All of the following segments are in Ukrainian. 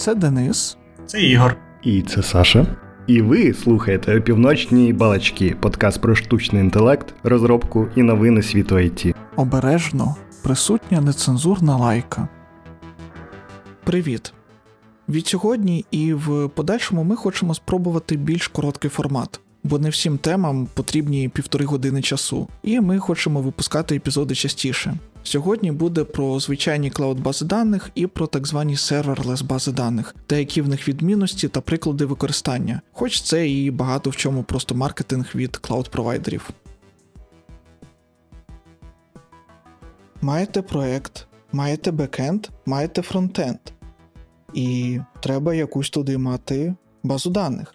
Це Денис. Це Ігор. І це Саша. І ви слухаєте опівночні балачки, подкаст про штучний інтелект, розробку і новини світу IT. Обережно присутня нецензурна лайка. Привіт! Від сьогодні і в подальшому ми хочемо спробувати більш короткий формат, бо не всім темам потрібні півтори години часу, і ми хочемо випускати епізоди частіше. Сьогодні буде про звичайні cloud-бази даних і про так звані serverless бази даних, та які в них відмінності та приклади використання, хоч це і багато в чому просто маркетинг від cloud-провайдерів. Маєте проект, маєте бекенд, маєте фронтенд. І треба якусь туди мати базу даних.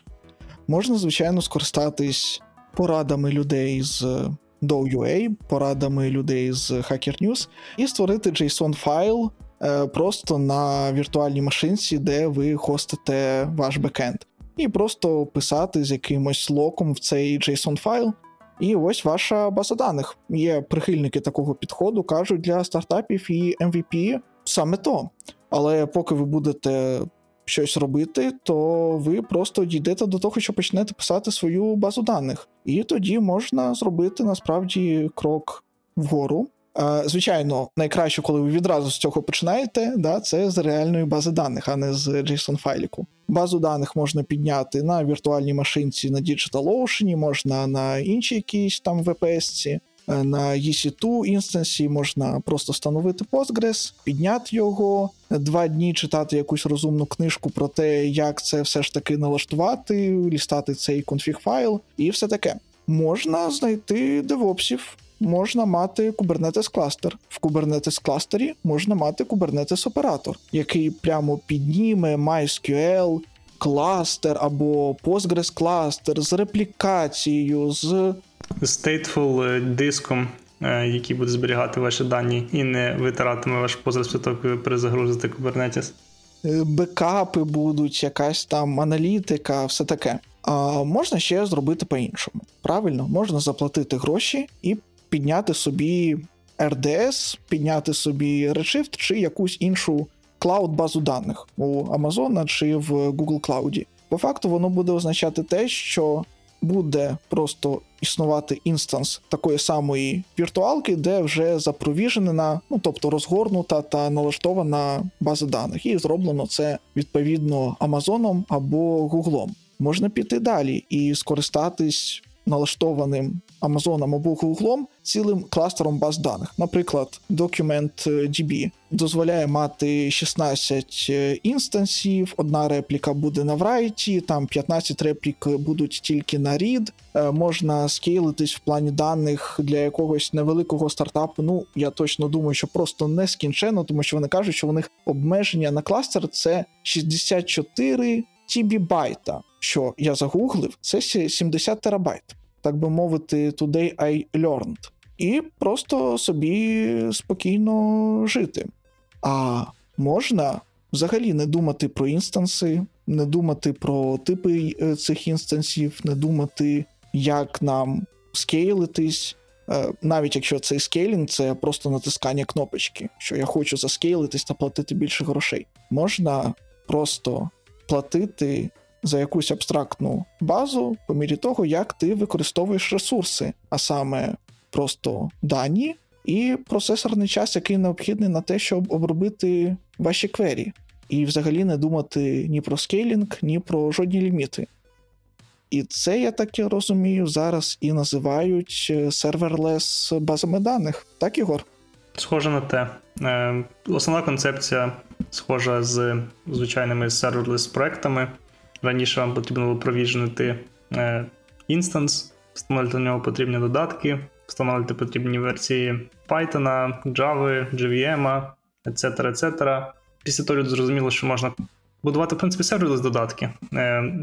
Можна, звичайно, скористатись порадами людей з DOUA, порадами людей з Hacker News, і створити JSON файл е, просто на віртуальній машинці, де ви хостите ваш бекенд. І просто писати з якимось локом в цей JSON файл. І ось ваша база даних. Є прихильники такого підходу, кажуть, для стартапів і MVP саме то. Але поки ви будете щось робити, то ви просто дійдете до того, що почнете писати свою базу даних. І тоді можна зробити насправді крок вгору. Звичайно, найкраще, коли ви відразу з цього починаєте, да, це з реальної бази даних, а не з JSON файліку. Базу даних можна підняти на віртуальній машинці на DigitalOcean, можна на іншій якійсь там VPS-ці. Е, на EC2 інстансі можна просто встановити Postgres, підняти його, два дні читати якусь розумну книжку про те, як це все ж таки налаштувати, лістати цей конфіг файл і все таке. Можна знайти девопсів. Можна мати Kubernetes кластер. В Kubernetes кластері можна мати Kubernetes оператор, який прямо підніме MySQL, кластер або Postgres кластер з реплікацією, з е, диском, е, який буде зберігати ваші дані, і не витиратиме ваш позаспиток, ви перезагрузите Kubernetes. Е, бекапи будуть, якась там аналітика, все таке. А можна ще зробити по-іншому. Правильно, можна заплатити гроші і підняти собі RDS, підняти собі Redshift чи якусь іншу клауд-базу даних у Amazon чи в Google Cloud. По факту, воно буде означати те, що буде просто існувати інстанс такої самої віртуалки, де вже запровіжена, ну тобто розгорнута та налаштована база даних, і зроблено це відповідно Амазоном або Гуглом. Можна піти далі і скористатись налаштованим Amazon або Google цілим кластером баз даних. Наприклад, DocumentDB дозволяє мати 16 е, інстансів, одна репліка буде на Write, там 15 реплік будуть тільки на read. Е, можна скейлитись в плані даних для якогось невеликого стартапу. Ну, я точно думаю, що просто нескінченно, тому що вони кажуть, що у них обмеження на кластер це 64 тібібайта. Що я загуглив, це 70 терабайт так би мовити, today I learned. І просто собі спокійно жити. А можна взагалі не думати про інстанси, не думати про типи е, цих інстансів, не думати, як нам скейлитись. Е, навіть якщо цей скейлінг це просто натискання кнопочки, що я хочу заскейлитись та платити більше грошей. Можна просто платити за якусь абстрактну базу по мірі того, як ти використовуєш ресурси, а саме просто дані і процесорний час, який необхідний на те, щоб обробити ваші квері. І взагалі не думати ні про скейлінг, ні про жодні ліміти. І це, я так і розумію, зараз і називають серверлес базами даних, так, Ігор? Схоже на те. Е, основна концепція схожа з звичайними серверлес проектами Раніше вам потрібно було провіжнити е, інстанс, встановити на нього потрібні додатки, встановити потрібні версії Python, Java, JVM, etc. etc. Після того люди зрозуміло, що можна будувати в принципі serverless додатки. Е,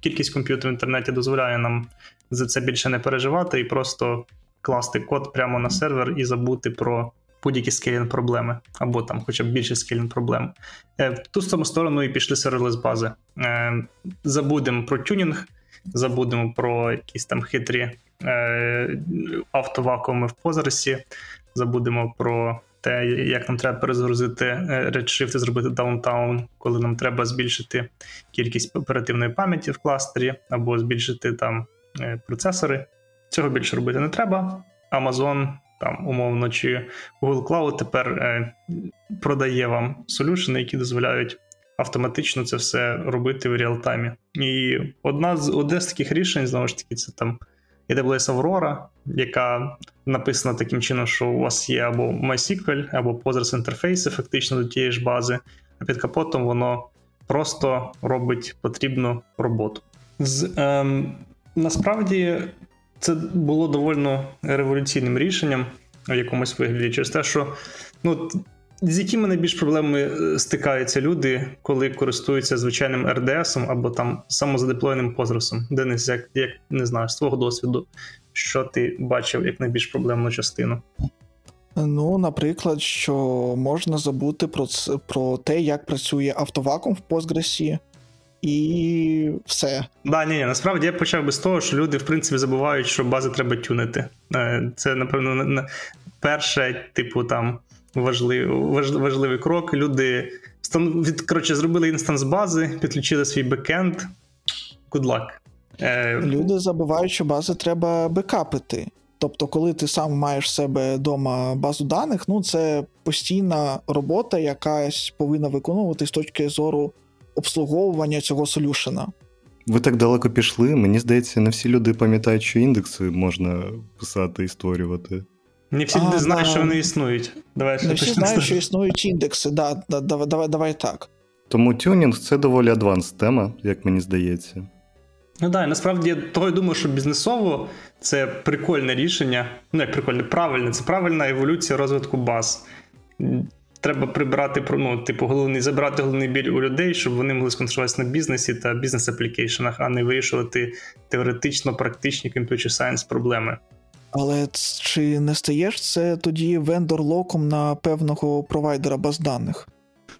кількість комп'ютерів в інтернеті дозволяє нам за це більше не переживати і просто класти код прямо на сервер і забути про будь-які scaling проблеми, або там хоча б більше scaling проблем. Е, в ту саму сторону і пішли serverless бази. Е, забудемо про тюнінг, забудемо про якісь там хитрі е, автовакууми в позерсі, забудемо про те, як нам треба перезагрузити Redshift і зробити Downtown, коли нам треба збільшити кількість оперативної пам'яті в кластері, або збільшити там процесори. Цього більше робити не треба. Amazon, там, умовно, чи Google Cloud тепер е, продає вам солюшени, які дозволяють автоматично це все робити в реалтаймі. І одна з одне з таких рішень, знову ж таки, це там AWS Aurora, яка написана таким чином, що у вас є або MySQL, або Postgres інтерфейси фактично до тієї ж бази, а під капотом воно просто робить потрібну роботу. З, ем, Насправді це було доволі революційним рішенням в якомусь вигляді, через те, що ну, з якими найбільш проблемами е, стикаються люди, коли користуються звичайним RDS або там самозадеплоєним позросом? Денис, як, як не знаю, з твого досвіду, що ти бачив як найбільш проблемну частину? Ну, наприклад, що можна забути про це, про те, як працює автовакуум в Postgres, і все. Да, ні, ні, насправді я почав би з того, що люди, в принципі, забувають, що бази треба тюнити. Е, це, напевно, перше, типу, там важливий важливий крок. Люди від, коротше, зробили інстанс бази, підключили свій бекенд. Good luck. Е, Люди забувають, що бази треба бекапити. Тобто, коли ти сам маєш в себе вдома базу даних, ну це постійна робота, якась повинна виконувати з точки зору обслуговування цього солюшена. Ви так далеко пішли. Мені здається, не всі люди пам'ятають, що індекси можна писати і створювати. Не всі люди знають, що вони існують. Давай Не всі знають, що існують індекси, да, да, давай, давай, давай так. Тому тюнінг це доволі адванс тема, як мені здається. Ну так, насправді я того й думаю, що бізнесово це прикольне рішення. Ну, як прикольне, правильне, це правильна еволюція розвитку баз. Треба прибрати ну, типу, головний, забирати головний біль у людей, щоб вони могли сконцентруватися на бізнесі та бізнес-аплікейшенах, а не вирішувати теоретично практичні computer science проблеми. Але чи не стаєш це тоді вендор-локом на певного провайдера баз даних?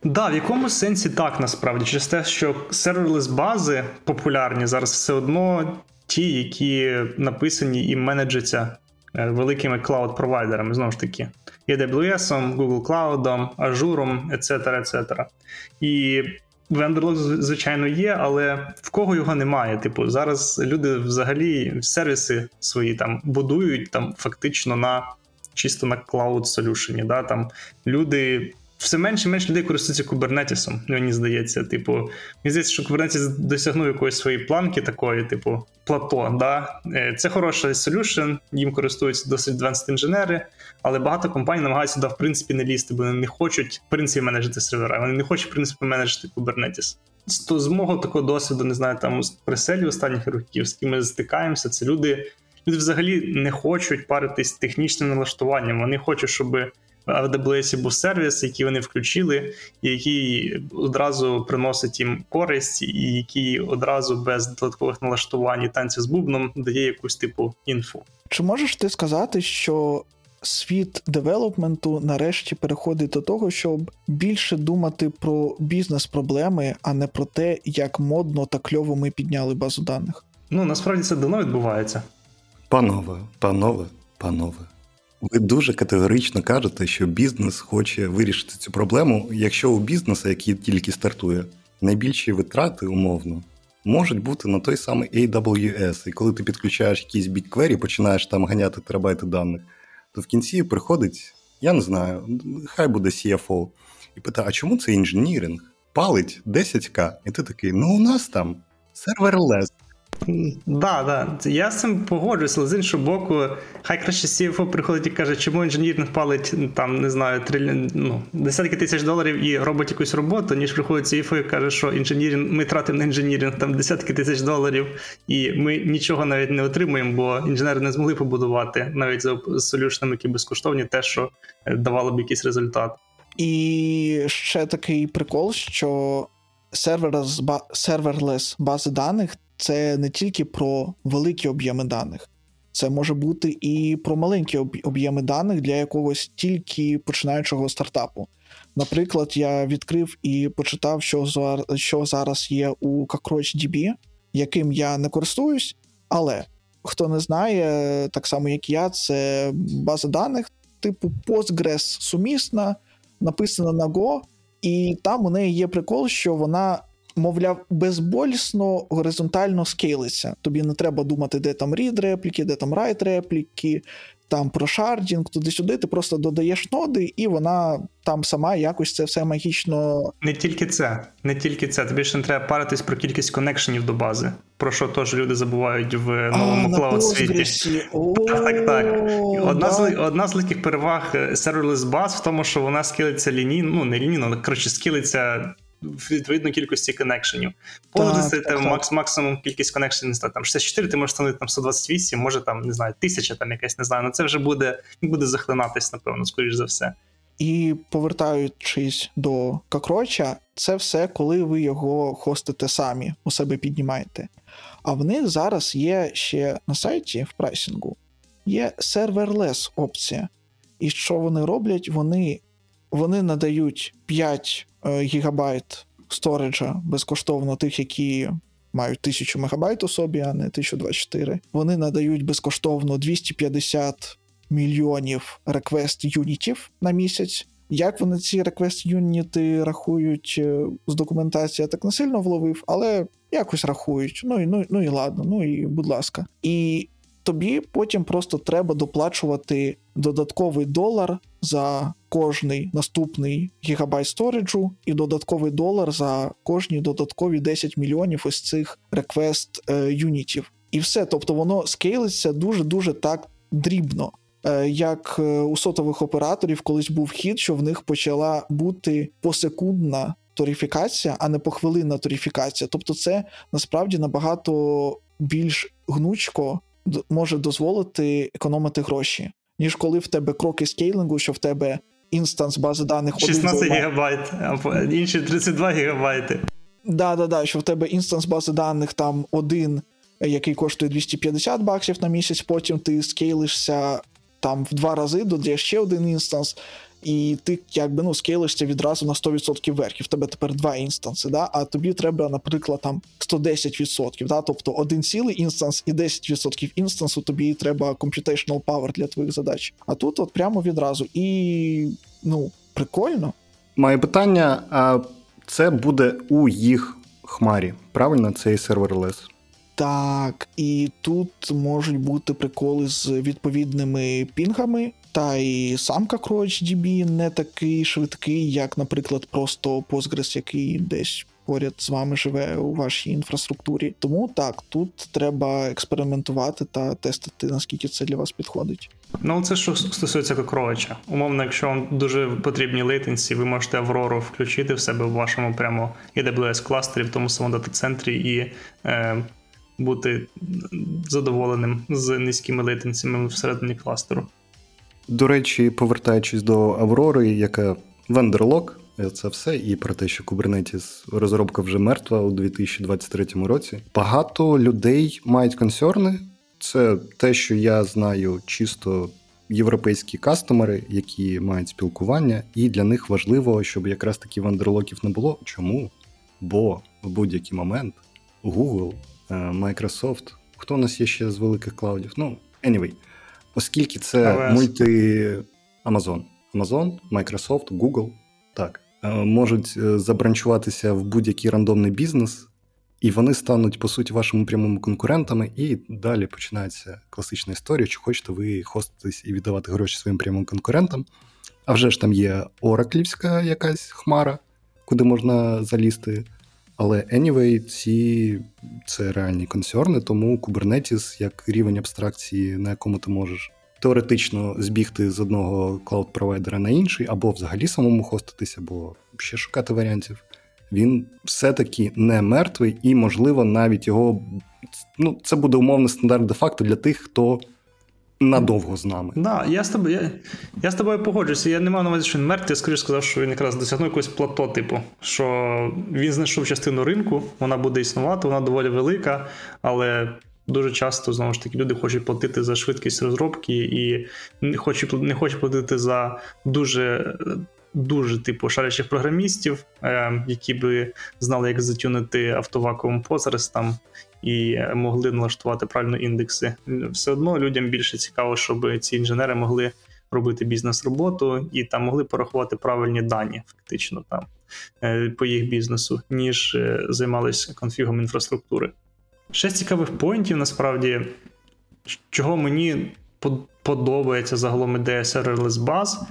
Так, да, в якомусь сенсі так насправді. Через те, що серверлес бази популярні зараз все одно ті, які написані і менеджаться е, великими клауд-провайдерами, знову ж таки, AWS, Google Cloud, Azure, etc. etc. І Вендерлог, звичайно, є, але в кого його немає. Типу, зараз люди взагалі сервіси свої там будують там фактично на чисто на cloud solution, Да? Там люди. Все менше і менше людей користуються кубернетісом, мені здається. Типу, мені здається, що Kubernetes досягнув якоїсь своєї планки такої, типу, плато. Да? Е, це хороший solution, їм користуються досить advanced інженери, але багато компаній намагаються сюди, в принципі, не лізти, бо вони не хочуть в принципі менеджити сервера. Вони не хочуть в принципі менеджити Kubernetes. З, мого такого досвіду, не знаю, там з преселі останніх років, з ким ми стикаємося, це люди. Люди взагалі не хочуть паритись технічним налаштуванням. Вони хочуть, щоб в AWS був сервіс, який вони включили, і який одразу приносить їм користь, і який одразу без додаткових налаштувань і танців з бубном дає якусь типу інфу. Чи можеш ти сказати, що світ девелопменту нарешті переходить до того, щоб більше думати про бізнес-проблеми, а не про те, як модно та кльово ми підняли базу даних. Ну насправді це давно відбувається. Панове, панове, панове. Ви дуже категорично кажете, що бізнес хоче вирішити цю проблему, якщо у бізнесу, який тільки стартує, найбільші витрати умовно можуть бути на той самий AWS. І коли ти підключаєш якісь BigQuery, починаєш там ганяти терабайти даних, то в кінці приходить, я не знаю, хай буде CFO, і питає: а чому це інженіринг? Палить 10к, і ти такий, ну у нас там серверлес. Да, да. Я з цим погоджуюся, але з іншого боку, хай краще CFO приходить і каже, чому інженіринг палить там, не знаю, триль... ну, десятки тисяч доларів і робить якусь роботу, ніж приходить CFO і каже, що інженіринг, ми тратимо на інженіринг там десятки тисяч доларів, і ми нічого навіть не отримуємо, бо інженери не змогли побудувати навіть за солюшнами, які безкоштовні, те, що е, давало б якийсь результат. І ще такий прикол, що сервер з серверлес бази даних це не тільки про великі об'єми даних, це може бути і про маленькі об'єми даних для якогось тільки починаючого стартапу. Наприклад, я відкрив і почитав, що що зараз є у CockroachDB, яким я не користуюсь, але хто не знає, так само як я, це база даних, типу Postgres сумісна, написана на Go, і там у неї є прикол, що вона. Мовляв, безболісно горизонтально скейлиться. Тобі не треба думати, де там read репліки, де там write репліки, там про шардінг, туди-сюди. Ти просто додаєш ноди, і вона там сама якось це все магічно. Не тільки це, не тільки це. Тобі ще не треба паритись про кількість коннекшенів до бази, про що теж люди забувають в новому cloud світі. Так, так, так. Одна, з, одна з великих переваг е, serverless bus в тому, що вона скилиться лінійно, ну не лінійно, але коротше скилиться відповідно кількості коннекшенів. Тебе так. макс, максимум кількість коннекшенів, не знаю, там 64, ти можеш встановити там 128, може там, не знаю, 1000 там якась, не знаю, ну це вже буде, буде захлинатись, напевно, скоріш за все. І повертаючись до Кокроча, це все, коли ви його хостите самі, у себе піднімаєте. А в них зараз є ще на сайті в прайсингу є serverless опція. І що вони роблять? Вони, вони надають 5 е, гігабайт сториджа безкоштовно тих, які мають 1000 мегабайт у собі, а не 1024. Вони надають безкоштовно 250 мільйонів request юнітів на місяць. Як вони ці request юніти рахують е, з документації, я так не сильно вловив, але якось рахують. Ну і ну, ну і ладно, ну і будь ласка. І тобі потім просто треба доплачувати додатковий долар за кожний наступний гігабайт сториджу, і додатковий долар за кожні додаткові 10 мільйонів ось цих реквест юнітів. І все, тобто воно скейлиться дуже дуже так дрібно. Е, Як е, у сотових операторів колись був хід, що в них почала бути посекундна торифікація, а не похвилинна торифікація. Тобто, це насправді набагато більш гнучко може дозволити економити гроші, ніж коли в тебе кроки скейлингу, що в тебе інстанс бази даних 16 гігабайт, а інші 32 гігабайти. Да, да, да, що в тебе інстанс бази даних там один, е, який коштує 250 баксів на місяць, потім ти скейлишся там в два рази, додаєш ще один інстанс, і ти якби ну скейлишся відразу на 100% вверх. І в тебе тепер два інстанси, да? а тобі треба, наприклад, там 110%. Да? Тобто один цілий інстанс і 10% інстансу тобі треба computational power для твоїх задач. А тут от прямо відразу. І ну, прикольно. Моє питання: а це буде у їх хмарі, правильно? Цей серверлес? Так, і тут можуть бути приколи з відповідними пінгами, та і сам CrossDB не такий швидкий, як, наприклад, просто Postgres, який десь поряд з вами живе у вашій інфраструктурі. Тому так, тут треба експериментувати та тестити, наскільки це для вас підходить. Ну, це що стосується Cockroach а. Умовно, якщо вам дуже потрібні latency, ви можете Аврору включити в себе в вашому прямо AWS кластері, в тому самому дата-центрі і е, бути задоволеним з низькими лейтенсіями всередині кластеру. До речі, повертаючись до Аврори, яка vendor lock, це все, і про те, що Kubernetes розробка вже мертва у 2023 році. Багато людей мають консерни. Це те, що я знаю, чисто європейські кастомери, які мають спілкування, і для них важливо, щоб якраз таки вендерлоків не було. Чому? Бо в будь-який момент Google, е, Microsoft, хто у нас є ще з великих клаудів? Ну, anyway, оскільки це AWS. мульти Amazon, Amazon, Microsoft, Google, так, е, можуть е, забранчуватися в будь-який рандомний бізнес, і вони стануть, по суті, вашими прямими конкурентами, і далі починається класична історія, чи хочете ви хоститись і віддавати гроші своїм прямим конкурентам. А вже ж там є Ораклівська якась хмара, куди можна залізти. Але anyway, ці це реальні консерни, тому Kubernetes як рівень абстракції, на якому ти можеш теоретично збігти з одного cloud-провайдера на інший, або взагалі самому хоститися, або ще шукати варіантів. Він все-таки не мертвий, і, можливо, навіть його. Ну, це буде умовний стандарт де-факто для тих, хто надовго з нами. Да, я з тобою, я, я з тобою погоджуюся. Я не мав на увазі, що він мертвий, я скоріше сказав, що він якраз досягнув якогось плато, типу, що він знайшов частину ринку, вона буде існувати, вона доволі велика, але дуже часто знову ж таки люди хочуть платити за швидкість розробки і не хочуть, не хочуть платити за дуже. Дуже типу шарячих програмістів, е, які би знали, як затюнити автовакуум Postgres там і е, могли налаштувати правильно індекси. Все одно людям більше цікаво, щоб ці інженери могли робити бізнес-роботу і там могли порахувати правильні дані, фактично там е, по їх бізнесу, ніж е, займалися конфігом інфраструктури. З цікавих поінтів, насправді, чого мені подобається загалом ідея serverless баз.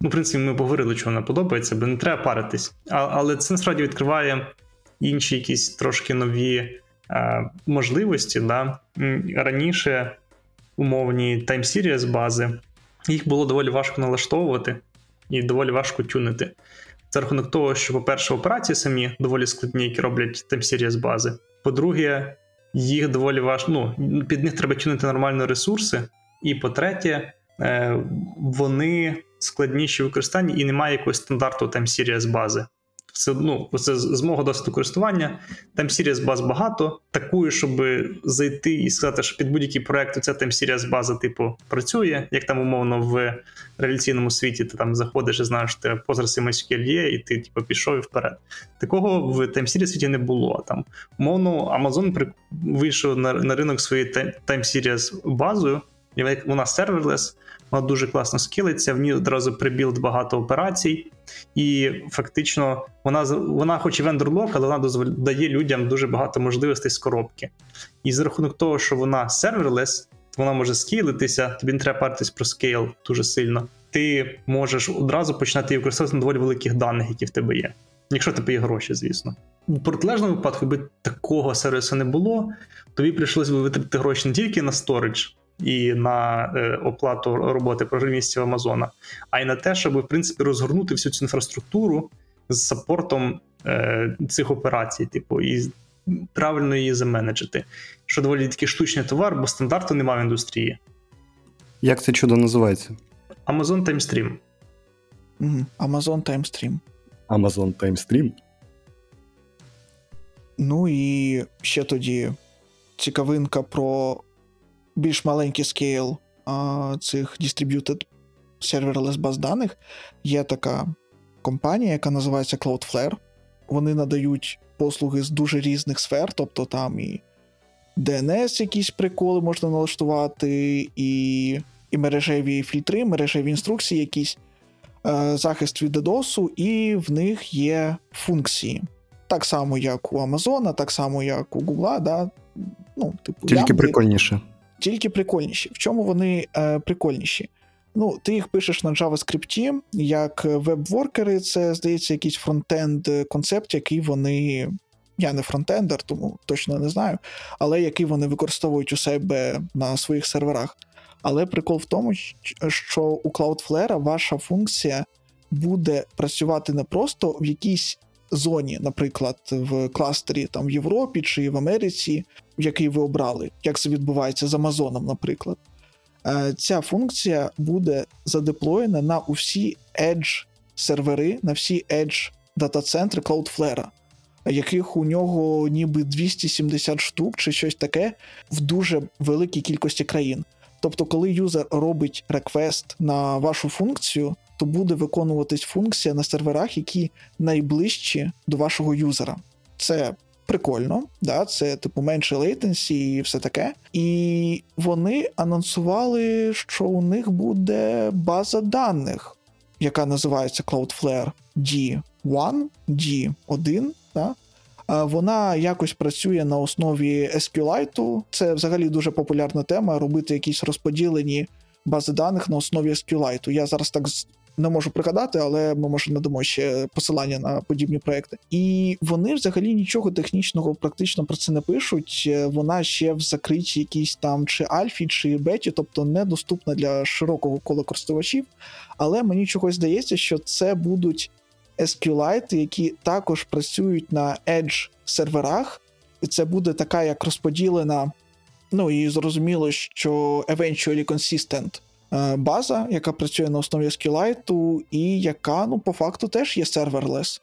Ну, в принципі, ми поговорили, чого вона подобається, бо не треба паритись. А, Але це насправді відкриває інші якісь трошки нові можливості. Да? Раніше умовні time series бази, їх було доволі важко налаштовувати і доволі важко тюнити. За рахунок того, що, по-перше, операції самі доволі складні, які роблять time series бази. По-друге, їх доволі важко. Ну, під них треба тюнити нормально ресурси. І по-третє, е, вони складніші в використанні і немає якогось стандарту time series бази все ну, це з мого досвіду користування. Там Series баз багато. Такою, щоб зайти і сказати, що під будь-який проект ця там Series база, типу, працює. Як там умовно в реляційному світі ти там заходиш і знаєш, ти Postgres MySQL є, і ти типу, пішов і вперед. Такого в Time Series світі не було. Там умовно Amazon вийшов на, на ринок своєю Time Series базою, і вона серверлес. Вона дуже класно скилиться, в ній одразу прибілд багато операцій, і фактично вона вона хоч і вендор-лок, але вона дозволяє дає людям дуже багато можливостей з коробки. І за рахунок того, що вона серверлес, вона може скейлитися, тобі не треба паритись про скейл дуже сильно. Ти можеш одразу починати її використовувати на доволі великих даних, які в тебе є. Якщо тебе є гроші, звісно. У протилежному випадку, якби такого сервісу не було, тобі прийшлося витратити гроші не тільки на сторидж, і на е, оплату роботи програмістів Амазона, а й на те, щоб в принципі розгорнути всю цю інфраструктуру з саппортом е, цих операцій, типу, і правильно її заменеджити. Що доволі такий штучний товар, бо стандарту немає в індустрії. Як це чудо називається? Amazon TimeStream. Угу. Amazon TimeStream. Amazon TimeStream? Ну і ще тоді цікавинка про більш маленький скейл а, цих distributed serverless баз даних, є така компанія, яка називається Cloudflare. Вони надають послуги з дуже різних сфер, тобто там і DNS, якісь приколи можна налаштувати, і і мережеві фільтри, мережеві інструкції, якісь е, захист від DDoS, і в них є функції. Так само, як у Амазона, так само, як у Google, да? ну, типу, Тільки лямбди. прикольніше тільки прикольніші. В чому вони е, прикольніші? Ну, ти їх пишеш на JavaScript, як веб-воркери, це, здається, якийсь фронтенд концепт, який вони. Я не фронтендер, тому точно не знаю, але який вони використовують у себе на своїх серверах. Але прикол в тому, що у Cloudflare ваша функція буде працювати не просто в якійсь зоні, наприклад, в кластері там в Європі чи в Америці, який ви обрали, як це відбувається з Амазоном, наприклад. Е, ця функція буде задеплоєна на усі Edge сервери, на всі Edge дата-центри Cloudflare, яких у нього ніби 270 штук чи щось таке в дуже великій кількості країн. Тобто, коли юзер робить реквест на вашу функцію, то буде виконуватись функція на серверах, які найближчі до вашого юзера. Це прикольно, да, це типу менше latency і все таке. І вони анонсували, що у них буде база даних, яка називається Cloudflare D1, D1. Да? Вона якось працює на основі SQLite. Це взагалі дуже популярна тема робити якісь розподілені бази даних на основі SQLite. Я зараз так не можу пригадати, але ми може надамо ще посилання на подібні проекти. І вони взагалі нічого технічного практично про це не пишуть. Вона ще в закритій якійсь там чи альфі, чи беті, тобто недоступна для широкого кола користувачів. Але мені чогось здається, що це будуть SQLite, які також працюють на Edge серверах, і це буде така як розподілена. Ну і зрозуміло, що eventually consistent Е, база, яка працює на основі SQLite, і яка, ну, по факту, теж є серверлес.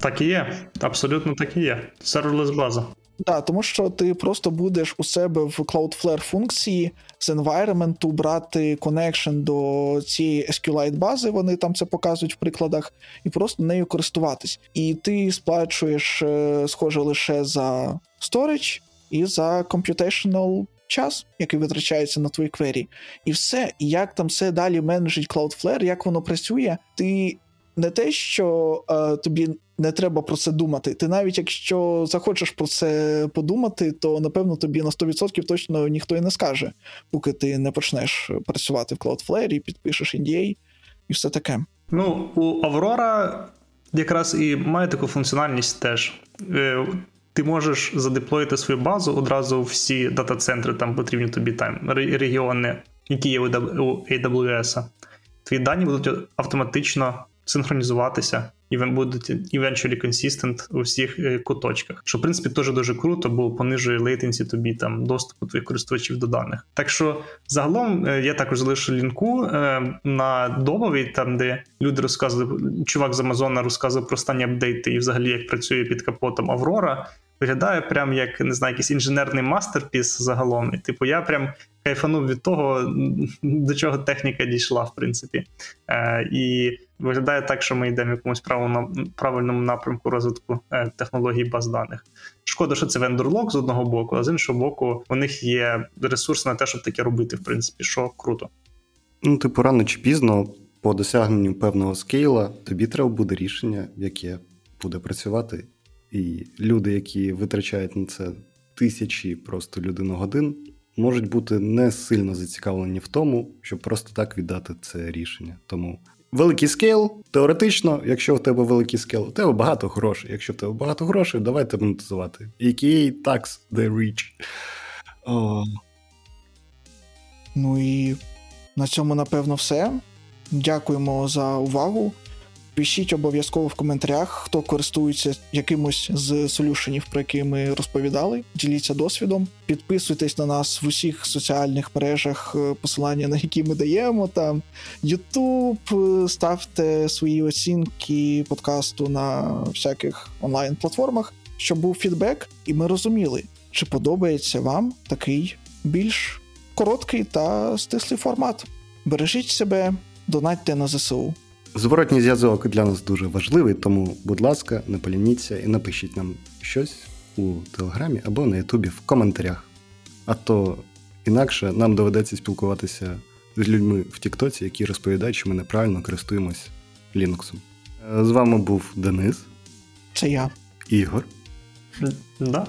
Так і є, абсолютно так і є. Серверлес база. Так, да, тому що ти просто будеш у себе в Cloudflare функції з environment брати connection до цієї SQLite бази, вони там це показують в прикладах, і просто нею користуватись. І ти сплачуєш, е, схоже, лише за storage і за computational час, який витрачається на твої квері, і все. І як там все далі менеджить Cloudflare, як воно працює, ти не те, що е, тобі не треба про це думати. Ти навіть якщо захочеш про це подумати, то напевно тобі на 100% точно ніхто і не скаже, поки ти не почнеш працювати в Cloudflare і підпишеш NDA і все таке. Ну, у Aurora якраз і має таку функціональність теж. Ти можеш задеплоїти свою базу одразу всі дата-центри, там потрібні тобі там ре- регіони, які є у AWS. Твої дані будуть автоматично синхронізуватися і будуть eventually consistent у всіх е, куточках. Що в принципі теж дуже круто, бо понижує latency тобі там доступу твоїх користувачів до даних. Так що загалом е, я також залишу лінку е, на домові, там де люди розказували, чувак з Амазона розказував про останні апдейти і взагалі як працює під капотом Аврора. Виглядає прям як не знаю, якийсь інженерний мастерпіс загалом. І типу, я прям кайфанув від того, до чого техніка дійшла, в принципі. Е, і виглядає так, що ми йдемо в якомусь правильному, правильному напрямку розвитку е, технологій баз даних. Шкода, що це вендорлок з одного боку, а з іншого боку, у них є ресурси на те, щоб таке робити, в принципі, що круто. Ну, типу, рано чи пізно, по досягненню певного скейла, тобі треба буде рішення, яке буде працювати. І люди, які витрачають на це тисячі просто людиногодин, можуть бути не сильно зацікавлені в тому, щоб просто так віддати це рішення. Тому великий скейл, теоретично, якщо в тебе великий скейл, у тебе багато грошей. Якщо в тебе багато грошей, давайте монетизувати. AKA tax the rich. О, Ну і на цьому, напевно, все. Дякуємо за увагу. Пишіть обов'язково в коментарях, хто користується якимось з солюшенів, про які ми розповідали. Діліться досвідом. Підписуйтесь на нас в усіх соціальних мережах, е, посилання на які ми даємо. Там YouTube, е, ставте свої оцінки подкасту на всяких онлайн-платформах, щоб був фідбек, і ми розуміли, чи подобається вам такий більш короткий та стислий формат. Бережіть себе, донатьте на ЗСУ. Зворотній зв'язок для нас дуже важливий, тому, будь ласка, не полініться і напишіть нам щось у Телеграмі або на Ютубі в коментарях. А то інакше нам доведеться спілкуватися з людьми в Тіктоці, які розповідають, що ми неправильно користуємось Linux. З вами був Денис, Це я. Ігор Да.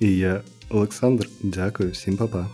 і я, Олександр. Дякую, всім па-па.